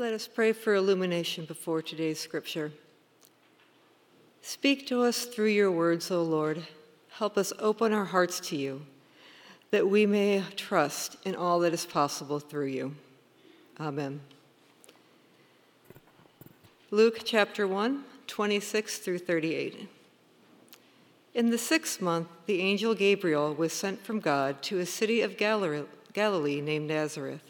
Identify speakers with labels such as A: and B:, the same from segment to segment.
A: Let us pray for illumination before today's scripture. Speak to us through your words, O Lord. Help us open our hearts to you, that we may trust in all that is possible through you. Amen. Luke chapter 1, 26 through 38. In the sixth month, the angel Gabriel was sent from God to a city of Galilee named Nazareth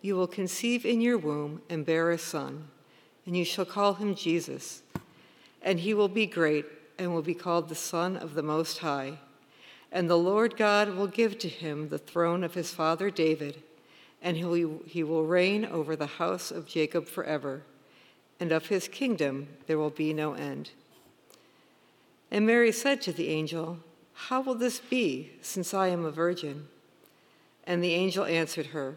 A: you will conceive in your womb and bear a son, and you shall call him Jesus. And he will be great and will be called the Son of the Most High. And the Lord God will give to him the throne of his father David, and he will reign over the house of Jacob forever, and of his kingdom there will be no end. And Mary said to the angel, How will this be, since I am a virgin? And the angel answered her,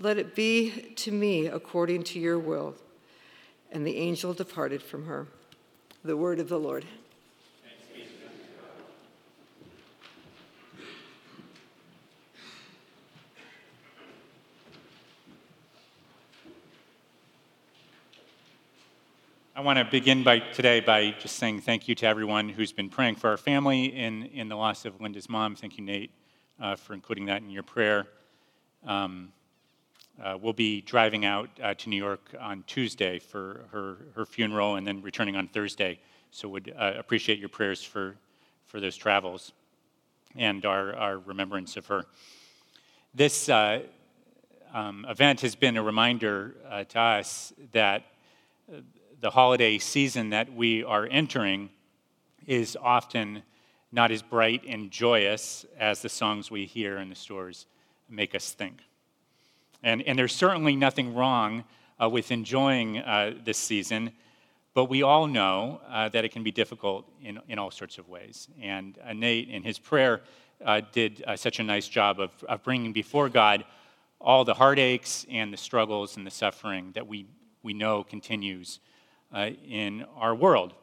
A: let it be to me according to your will. And the angel departed from her. The word of the Lord.
B: I want to begin by today by just saying thank you to everyone who's been praying for our family in, in the loss of Linda's mom. Thank you, Nate, uh, for including that in your prayer. Um, uh, we'll be driving out uh, to New York on Tuesday for her, her funeral and then returning on Thursday. So would uh, appreciate your prayers for, for those travels and our, our remembrance of her. This uh, um, event has been a reminder uh, to us that uh, the holiday season that we are entering is often not as bright and joyous as the songs we hear in the stores make us think. And, and there's certainly nothing wrong uh, with enjoying uh, this season, but we all know uh, that it can be difficult in, in all sorts of ways. And uh, Nate, in his prayer, uh, did uh, such a nice job of, of bringing before God all the heartaches and the struggles and the suffering that we, we know continues in our world.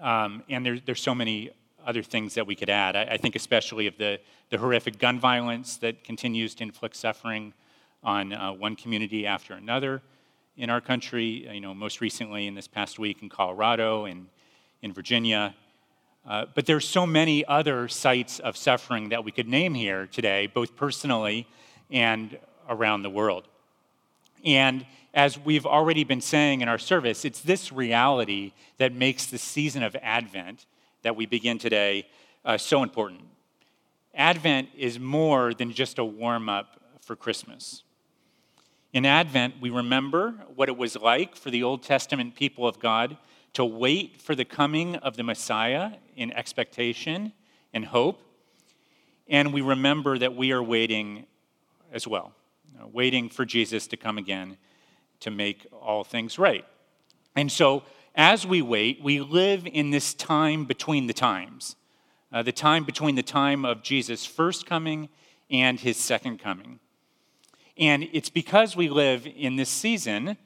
B: Um, and there, there's so many other things that we could add. I, I, think especially of the, the horrific gun violence that continues to inflict suffering on uh, one community after another in our country. You know, most recently in this past week in Colorado and in Virginia. Uh, but there's so many other sites of suffering that we could name here today, both personally and around the world. And as we've already been saying in our service, it's this reality that makes the season of Advent that we begin today uh, so important. Advent is more than just a warm up for Christmas. In Advent, we remember what it was like for the Old Testament people of God to wait for the coming of the Messiah in expectation and hope. And we remember that we are waiting as well, waiting for Jesus to come again to make all things right. And so, as we wait, we live in this time between the times, uh, the time between the time of Jesus' first coming and his second coming. And it's because we live in this season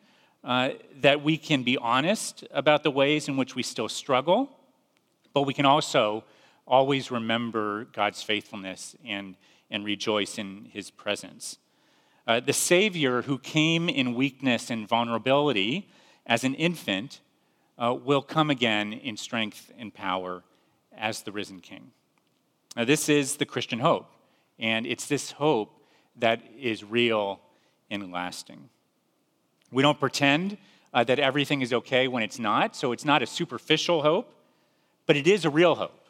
B: uh, that we can be honest about the ways in which we still struggle, but we can also always remember God's faithfulness and, and rejoice in his presence. Uh, the Savior who came in weakness and vulnerability as an infant uh, will come again in strength and power as the risen King. Now, this is the Christian hope, and it's this hope that is real and lasting. We don't pretend uh, that everything is okay when it's not. So it's not a superficial hope, but it is a real hope.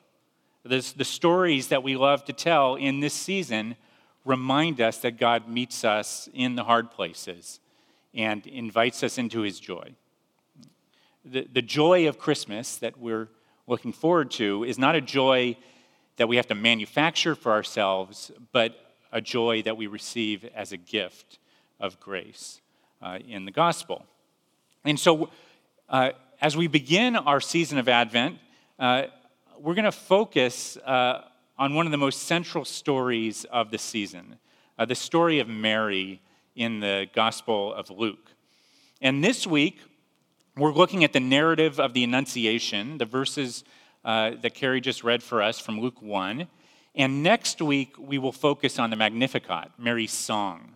B: This, the stories that we love to tell in this season remind us that God meets us in the hard places and invites us into his joy. The, the joy of Christmas that we're looking forward to is not a joy that we have to manufacture for ourselves, but a joy that we receive as a gift of grace uh, in the gospel. And so, uh, as we begin our season of Advent, uh, we're going to focus uh, on one of the most central stories of the season uh, the story of Mary in the Gospel of Luke. And this week, we're looking at the narrative of the Annunciation, the verses uh, that Carrie just read for us from Luke 1. And next week, we will focus on the Magnificat, Mary's song.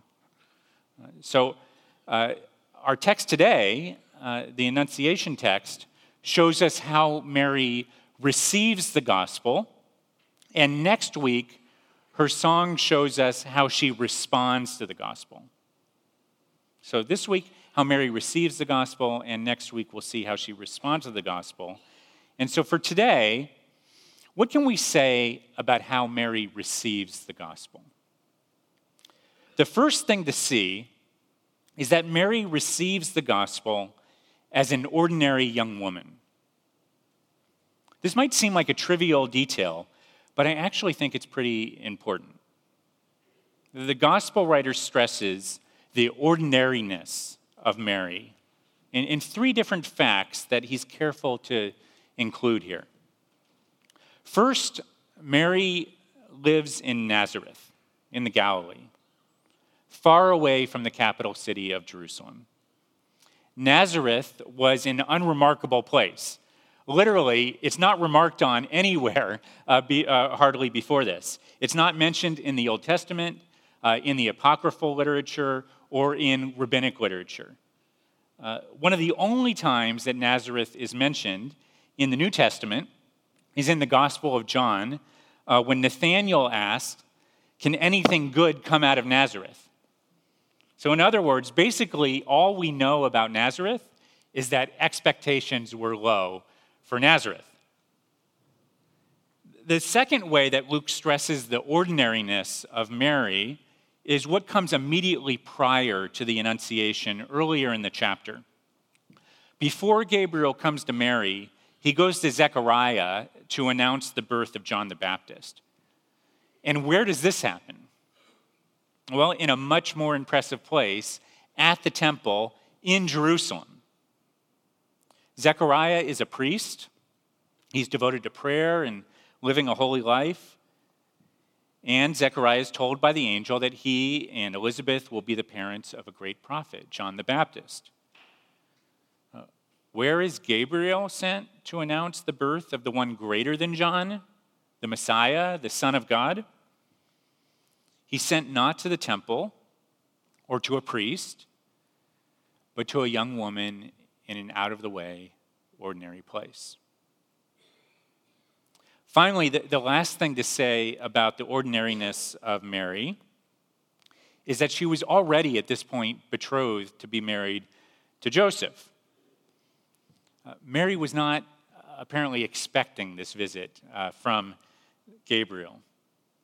B: So, uh, our text today, uh, the Annunciation text, shows us how Mary receives the gospel. And next week, her song shows us how she responds to the gospel. So, this week, how Mary receives the gospel, and next week, we'll see how she responds to the gospel. And so, for today, what can we say about how Mary receives the gospel? The first thing to see is that Mary receives the gospel as an ordinary young woman. This might seem like a trivial detail, but I actually think it's pretty important. The gospel writer stresses the ordinariness of Mary in, in three different facts that he's careful to include here. First, Mary lives in Nazareth, in the Galilee, far away from the capital city of Jerusalem. Nazareth was an unremarkable place. Literally, it's not remarked on anywhere uh, be, uh, hardly before this. It's not mentioned in the Old Testament, uh, in the apocryphal literature, or in rabbinic literature. Uh, one of the only times that Nazareth is mentioned in the New Testament is in the Gospel of John uh, when Nathanael asked, Can anything good come out of Nazareth? So, in other words, basically, all we know about Nazareth is that expectations were low for Nazareth. The second way that Luke stresses the ordinariness of Mary is what comes immediately prior to the Annunciation, earlier in the chapter. Before Gabriel comes to Mary, he goes to Zechariah to announce the birth of John the Baptist. And where does this happen? Well, in a much more impressive place at the temple in Jerusalem. Zechariah is a priest, he's devoted to prayer and living a holy life. And Zechariah is told by the angel that he and Elizabeth will be the parents of a great prophet, John the Baptist. Where is Gabriel sent to announce the birth of the one greater than John, the Messiah, the Son of God? He's sent not to the temple or to a priest, but to a young woman in an out of the way, ordinary place. Finally, the, the last thing to say about the ordinariness of Mary is that she was already at this point betrothed to be married to Joseph. Uh, Mary was not uh, apparently expecting this visit uh, from Gabriel.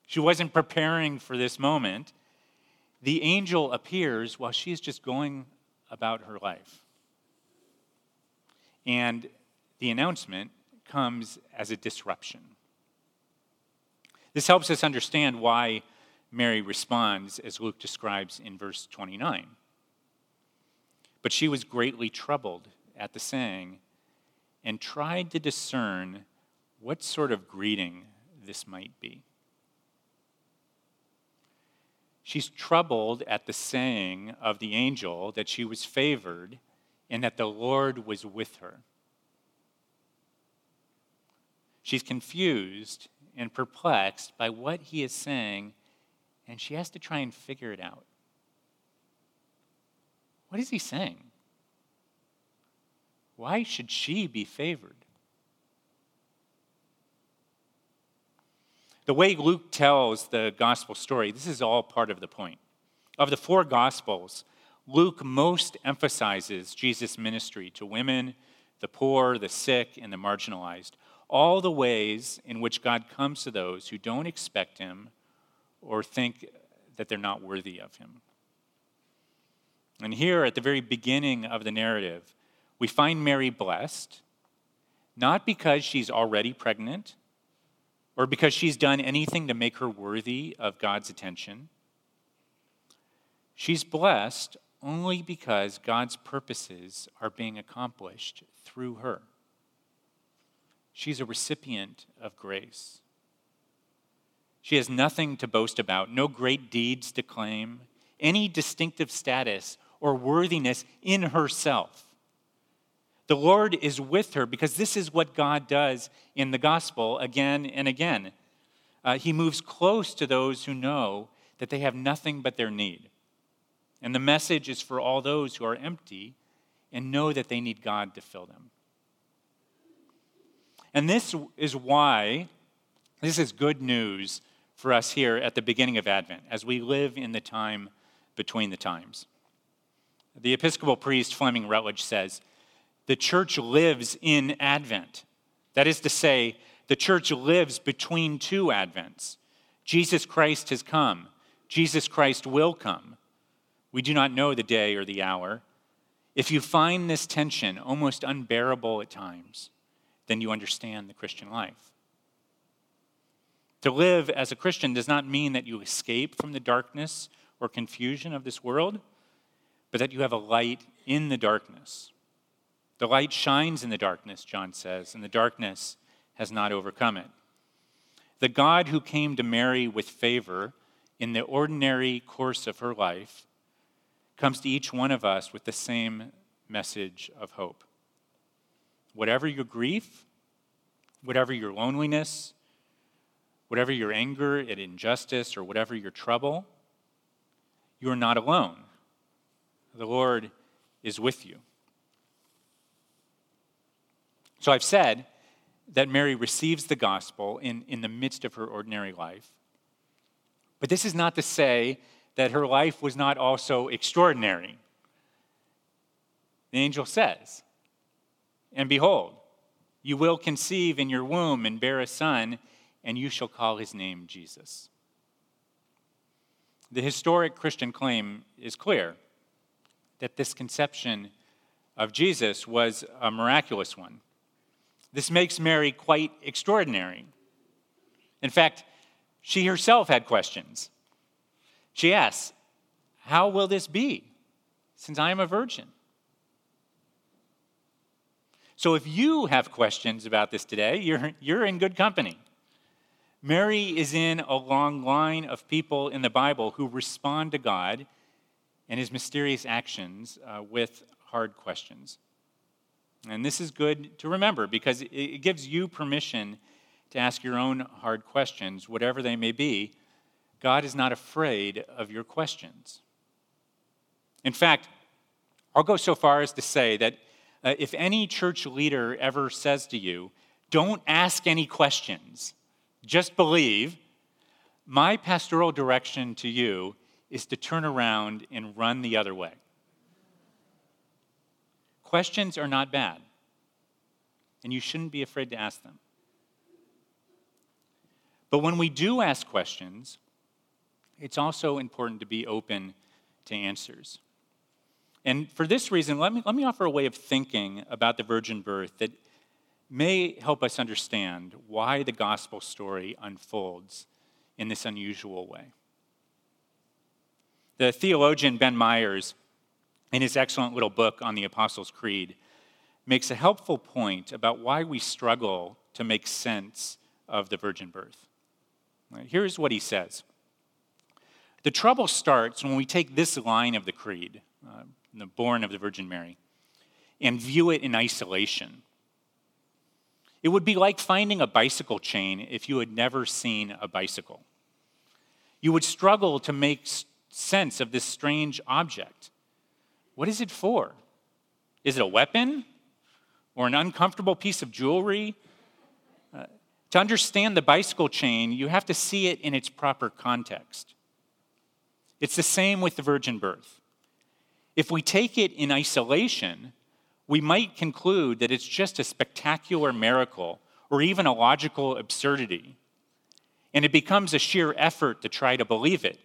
B: She wasn't preparing for this moment. The angel appears while she's just going about her life. And the announcement comes as a disruption. This helps us understand why Mary responds as Luke describes in verse 29. But she was greatly troubled at the saying and tried to discern what sort of greeting this might be. She's troubled at the saying of the angel that she was favored and that the Lord was with her. She's confused and perplexed by what he is saying, and she has to try and figure it out. What is he saying? Why should she be favored? The way Luke tells the gospel story, this is all part of the point. Of the four gospels, Luke most emphasizes Jesus' ministry to women, the poor, the sick, and the marginalized. All the ways in which God comes to those who don't expect him or think that they're not worthy of him. And here at the very beginning of the narrative, we find Mary blessed, not because she's already pregnant or because she's done anything to make her worthy of God's attention. She's blessed only because God's purposes are being accomplished through her. She's a recipient of grace. She has nothing to boast about, no great deeds to claim, any distinctive status or worthiness in herself. The Lord is with her because this is what God does in the gospel again and again. Uh, he moves close to those who know that they have nothing but their need. And the message is for all those who are empty and know that they need God to fill them. And this is why this is good news for us here at the beginning of Advent as we live in the time between the times. The Episcopal priest Fleming Rutledge says, The church lives in Advent. That is to say, the church lives between two Advents. Jesus Christ has come, Jesus Christ will come. We do not know the day or the hour. If you find this tension almost unbearable at times, then you understand the Christian life. To live as a Christian does not mean that you escape from the darkness or confusion of this world but that you have a light in the darkness. The light shines in the darkness, John says, and the darkness has not overcome it. The God who came to Mary with favor in the ordinary course of her life comes to each one of us with the same message of hope. Whatever your grief, whatever your loneliness, whatever your anger at injustice, or whatever your trouble, you are not alone the Lord is with you. So I've said that Mary receives the gospel in, in the midst of her ordinary life. But this is not to say that her life was not also extraordinary. The angel says, And behold, you will conceive in your womb and bear a son, and you shall call his name Jesus. The historic Christian claim is clear that this conception of Jesus was a miraculous one. This makes Mary quite extraordinary. In fact, she herself had questions. She asks, How will this be, since I am a virgin? So if you have questions about this today, you're, you're in good company. Mary is in a long line of people in the Bible who respond to God and his mysterious actions uh, with hard questions. And this is good to remember because it gives you permission to ask your own hard questions, whatever they may be. God is not afraid of your questions. In fact, I'll go so far as to say that uh, if any church leader ever says to you, don't ask any questions, just believe, my pastoral direction to you is to turn around and run the other way. Questions are not bad, and you shouldn't be afraid to ask them. But when we do ask questions, it's also important to be open to answers. And for this reason, let me, let me offer a way of thinking about the virgin birth that may help us understand why the gospel story unfolds in this unusual way. The theologian Ben Myers, in his excellent little book on the Apostles' Creed, makes a helpful point about why we struggle to make sense of the virgin birth. Here's what he says The trouble starts when we take this line of the Creed, uh, the born of the Virgin Mary, and view it in isolation. It would be like finding a bicycle chain if you had never seen a bicycle. You would struggle to make sense of this strange object. What is it for? Is it a weapon or an uncomfortable piece of jewelry? Uh, to understand the bicycle chain, you have to see it in its proper context. It's the same with the virgin birth. If we take it in isolation, we might conclude that it's just a spectacular miracle or even a logical absurdity. And it becomes a sheer effort to try to believe it,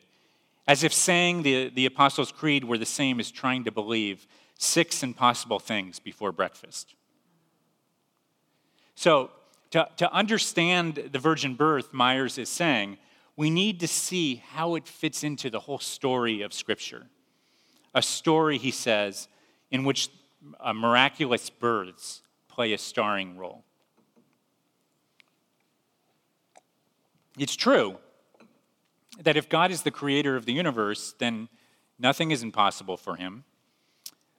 B: as if saying the, the Apostles' Creed were the same as trying to believe six impossible things before breakfast. So, to, to understand the virgin birth, Myers is saying, we need to see how it fits into the whole story of Scripture. A story, he says, in which uh, miraculous births play a starring role. It's true that if God is the creator of the universe, then nothing is impossible for him.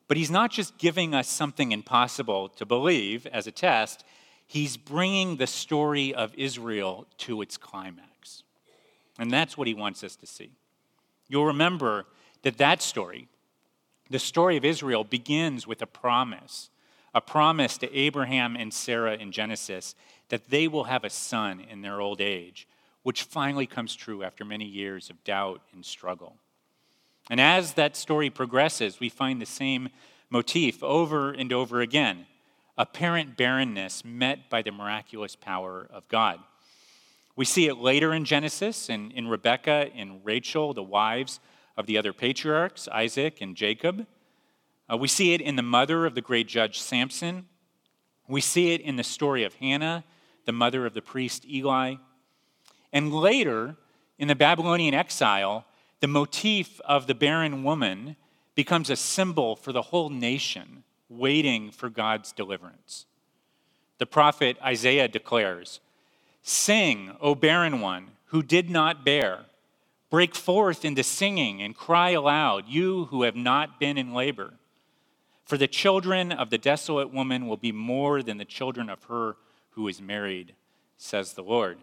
B: But he's not just giving us something impossible to believe as a test, he's bringing the story of Israel to its climax. And that's what he wants us to see. You'll remember that that story, the story of Israel, begins with a promise a promise to Abraham and Sarah in Genesis that they will have a son in their old age, which finally comes true after many years of doubt and struggle. And as that story progresses, we find the same motif over and over again apparent barrenness met by the miraculous power of God. We see it later in Genesis, in, in Rebekah and Rachel, the wives of the other patriarchs, Isaac and Jacob. Uh, we see it in the mother of the great judge Samson. We see it in the story of Hannah, the mother of the priest Eli. And later, in the Babylonian exile, the motif of the barren woman becomes a symbol for the whole nation waiting for God's deliverance. The prophet Isaiah declares Sing, O barren one who did not bear. Break forth into singing and cry aloud, you who have not been in labor. For the children of the desolate woman will be more than the children of her who is married, says the Lord.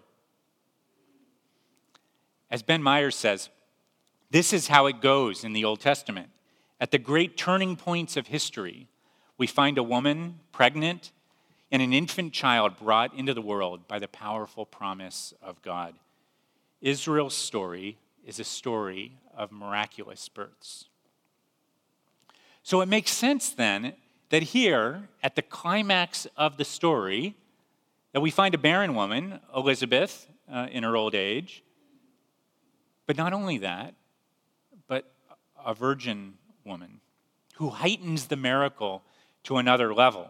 B: As Ben Myers says, this is how it goes in the Old Testament. At the great turning points of history, we find a woman pregnant and an infant child brought into the world by the powerful promise of God. Israel's story is a story of miraculous births. So it makes sense then that here, at the climax of the story, that we find a barren woman, Elizabeth, uh, in her old age. But not only that, but a virgin woman who heightens the miracle to another level.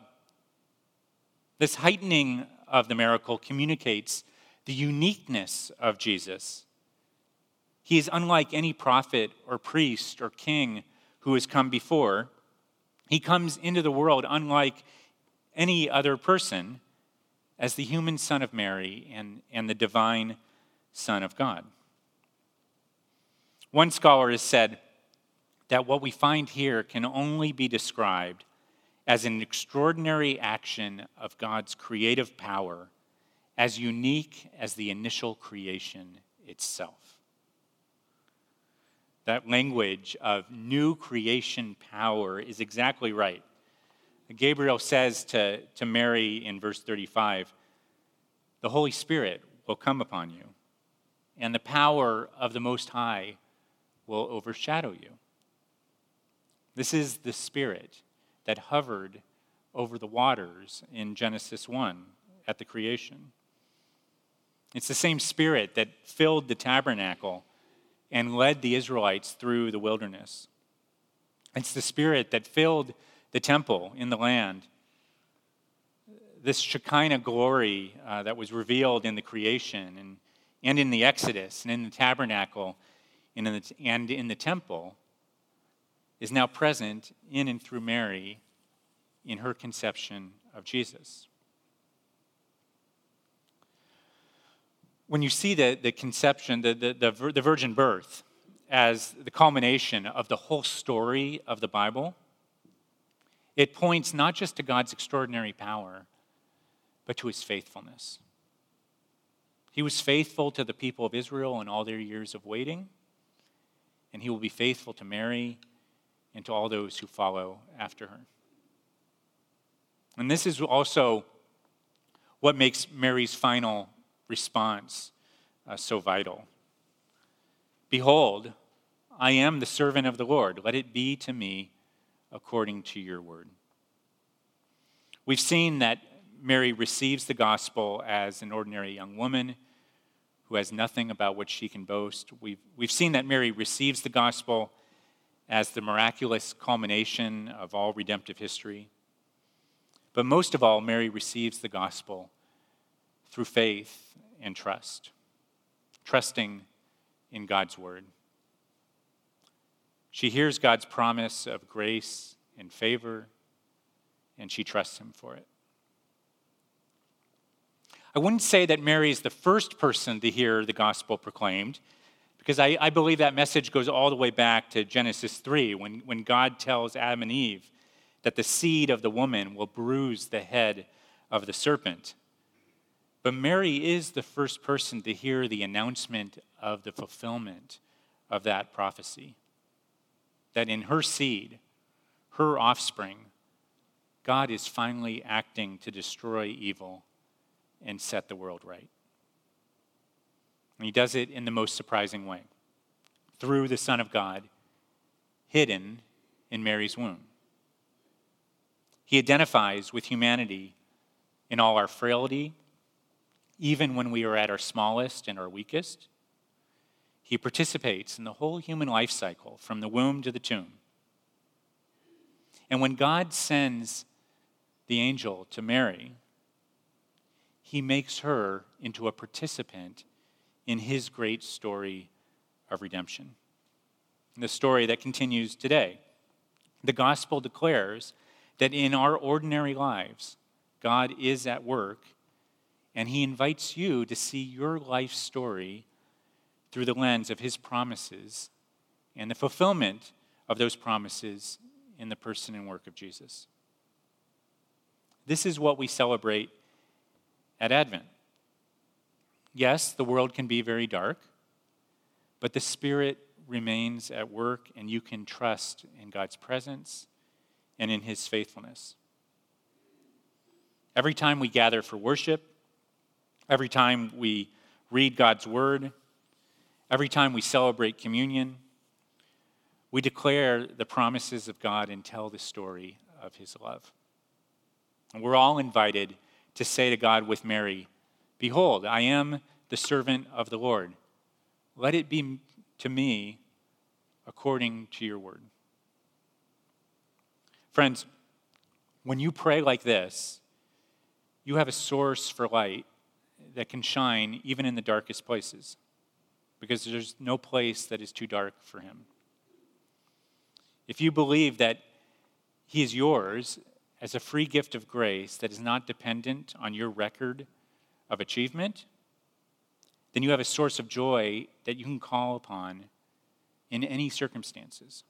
B: This heightening of the miracle communicates the uniqueness of Jesus. He is unlike any prophet or priest or king who has come before. He comes into the world unlike any other person as the human Son of Mary and, and the divine Son of God. One scholar has said, that what we find here can only be described as an extraordinary action of God's creative power, as unique as the initial creation itself. That language of new creation power is exactly right. Gabriel says to, to Mary in verse 35 The Holy Spirit will come upon you, and the power of the Most High will overshadow you. This is the Spirit that hovered over the waters in Genesis 1 at the creation. It's the same Spirit that filled the tabernacle and led the Israelites through the wilderness. It's the Spirit that filled the temple in the land. This Shekinah glory uh, that was revealed in the creation and, and in the Exodus and in the tabernacle and in the, and in the temple is now present in and through Mary in her conception of Jesus. When you see the, the conception, the, the, the, the virgin birth, as the culmination of the whole story of the Bible, it points not just to God's extraordinary power, but to his faithfulness. He was faithful to the people of Israel in all their years of waiting, and he will be faithful to Mary and to all those who follow after her. And this is also what makes Mary's final response uh, so vital. Behold, I am the servant of the Lord. Let it be to me according to your word. We've seen that Mary receives the gospel as an ordinary young woman who has nothing about which she can boast. We've, we've seen that Mary receives the gospel as the miraculous culmination of all redemptive history. But most of all, Mary receives the gospel through faith and trust, trusting in God's word. She hears God's promise of grace and favor, and she trusts Him for it. I wouldn't say that Mary is the first person to hear the gospel proclaimed, because I, I, believe that message goes all the way back to Genesis 3, when, when God tells Adam and Eve that the seed of the woman will bruise the head of the serpent. But Mary is the first person to hear the announcement of the fulfillment of that prophecy that in her seed, her offspring, God is finally acting to destroy evil and set the world right. And he does it in the most surprising way through the Son of God, hidden in Mary's womb. He identifies with humanity in all our frailty, even when we are at our smallest and our weakest. He participates in the whole human life cycle from the womb to the tomb. And when God sends the angel to Mary, he makes her into a participant in his great story of redemption. The story that continues today. The gospel declares that in our ordinary lives, God is at work, and he invites you to see your life story through the lens of his promises and the fulfillment of those promises in the person and work of Jesus. This is what we celebrate at Advent. Yes, the world can be very dark, but the Spirit remains at work, and you can trust in God's presence and in His faithfulness. Every time we gather for worship, every time we read God's Word, Every time we celebrate communion, we declare the promises of God and tell the story of his love. And we're all invited to say to God with Mary, Behold, I am the servant of the Lord. Let it be to me according to your word. Friends, when you pray like this, you have a source for light that can shine even in the darkest places because there's no place that is too dark for him. If you believe that he is yours as a free gift of grace that is not dependent on your record of achievement, then you have a source of joy that you can call upon in any circumstances.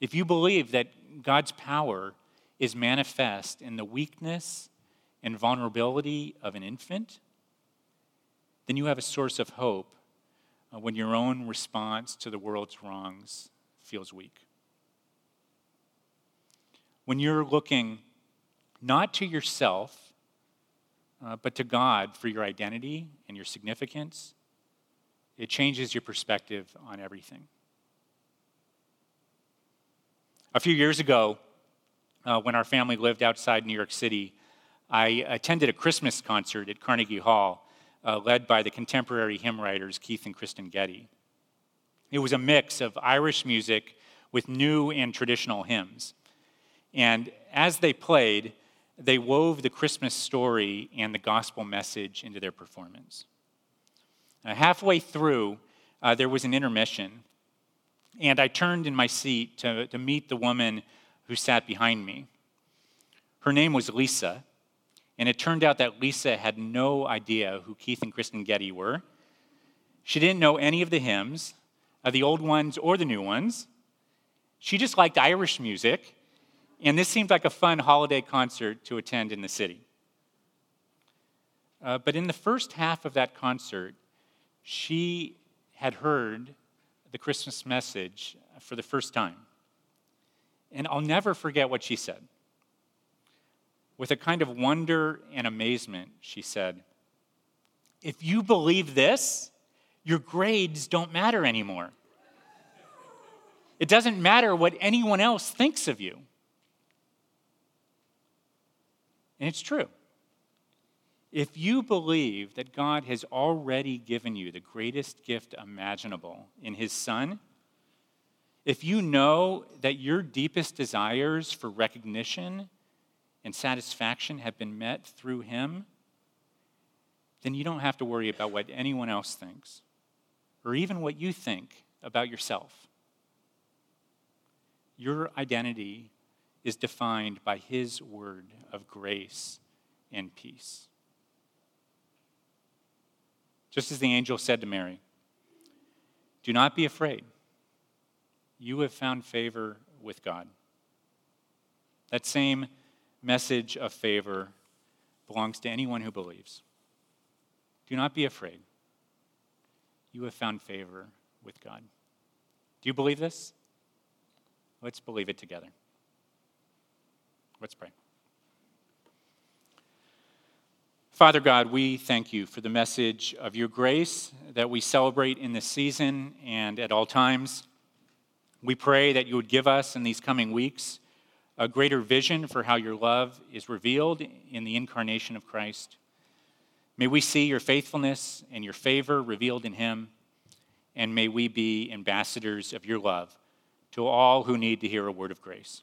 B: If you believe that God's power is manifest in the weakness and vulnerability of an infant, then you have a source of hope uh, when your own response to the world's wrongs feels weak. When you're looking not to yourself, uh, but to God for your identity and your significance, it changes your perspective on everything. A few years ago, uh, when our family lived outside New York City, I attended a Christmas concert at Carnegie Hall uh, led by the contemporary hymn writers Keith and Kristyn Getty. It was a mix of Irish music with new and traditional hymns. And as they played, they wove the Christmas story and the gospel message into their performance. Halfway through, uh, there was an intermission, and I turned in my seat to, to meet the woman who sat behind me. Her name was Lisa, and it turned out that Lisa had no idea who Keith and Kristyn Getty were. She didn't know any of the hymns, uh, the old ones or the new ones. She just liked Irish music, and this seemed like a fun holiday concert to attend in the city. Uh, but in the first half of that concert, she had heard the Christmas message for the first time. And I'll never forget what she said. With a kind of wonder and amazement, she said, If you believe this, your grades don't matter anymore. It doesn't matter what anyone else thinks of you. And it's true. If you believe that God has already given you the greatest gift imaginable in His Son, if you know that your deepest desires for recognition and satisfaction have been met through Him, then you don't have to worry about what anyone else thinks or even what you think about yourself. Your identity is defined by His word of grace and peace. Just as the angel said to Mary, Do not be afraid. You have found favor with God. That same message of favor belongs to anyone who believes. Do not be afraid. You have found favor with God. Do you believe this? Let's believe it together. Let's pray. Father God, we thank you for the message of your grace that we celebrate in this season and at all times. We pray that you would give us in these coming weeks a greater vision for how your love is revealed in the incarnation of Christ. May we see your faithfulness and your favor revealed in him, and may we be ambassadors of your love to all who need to hear a word of grace.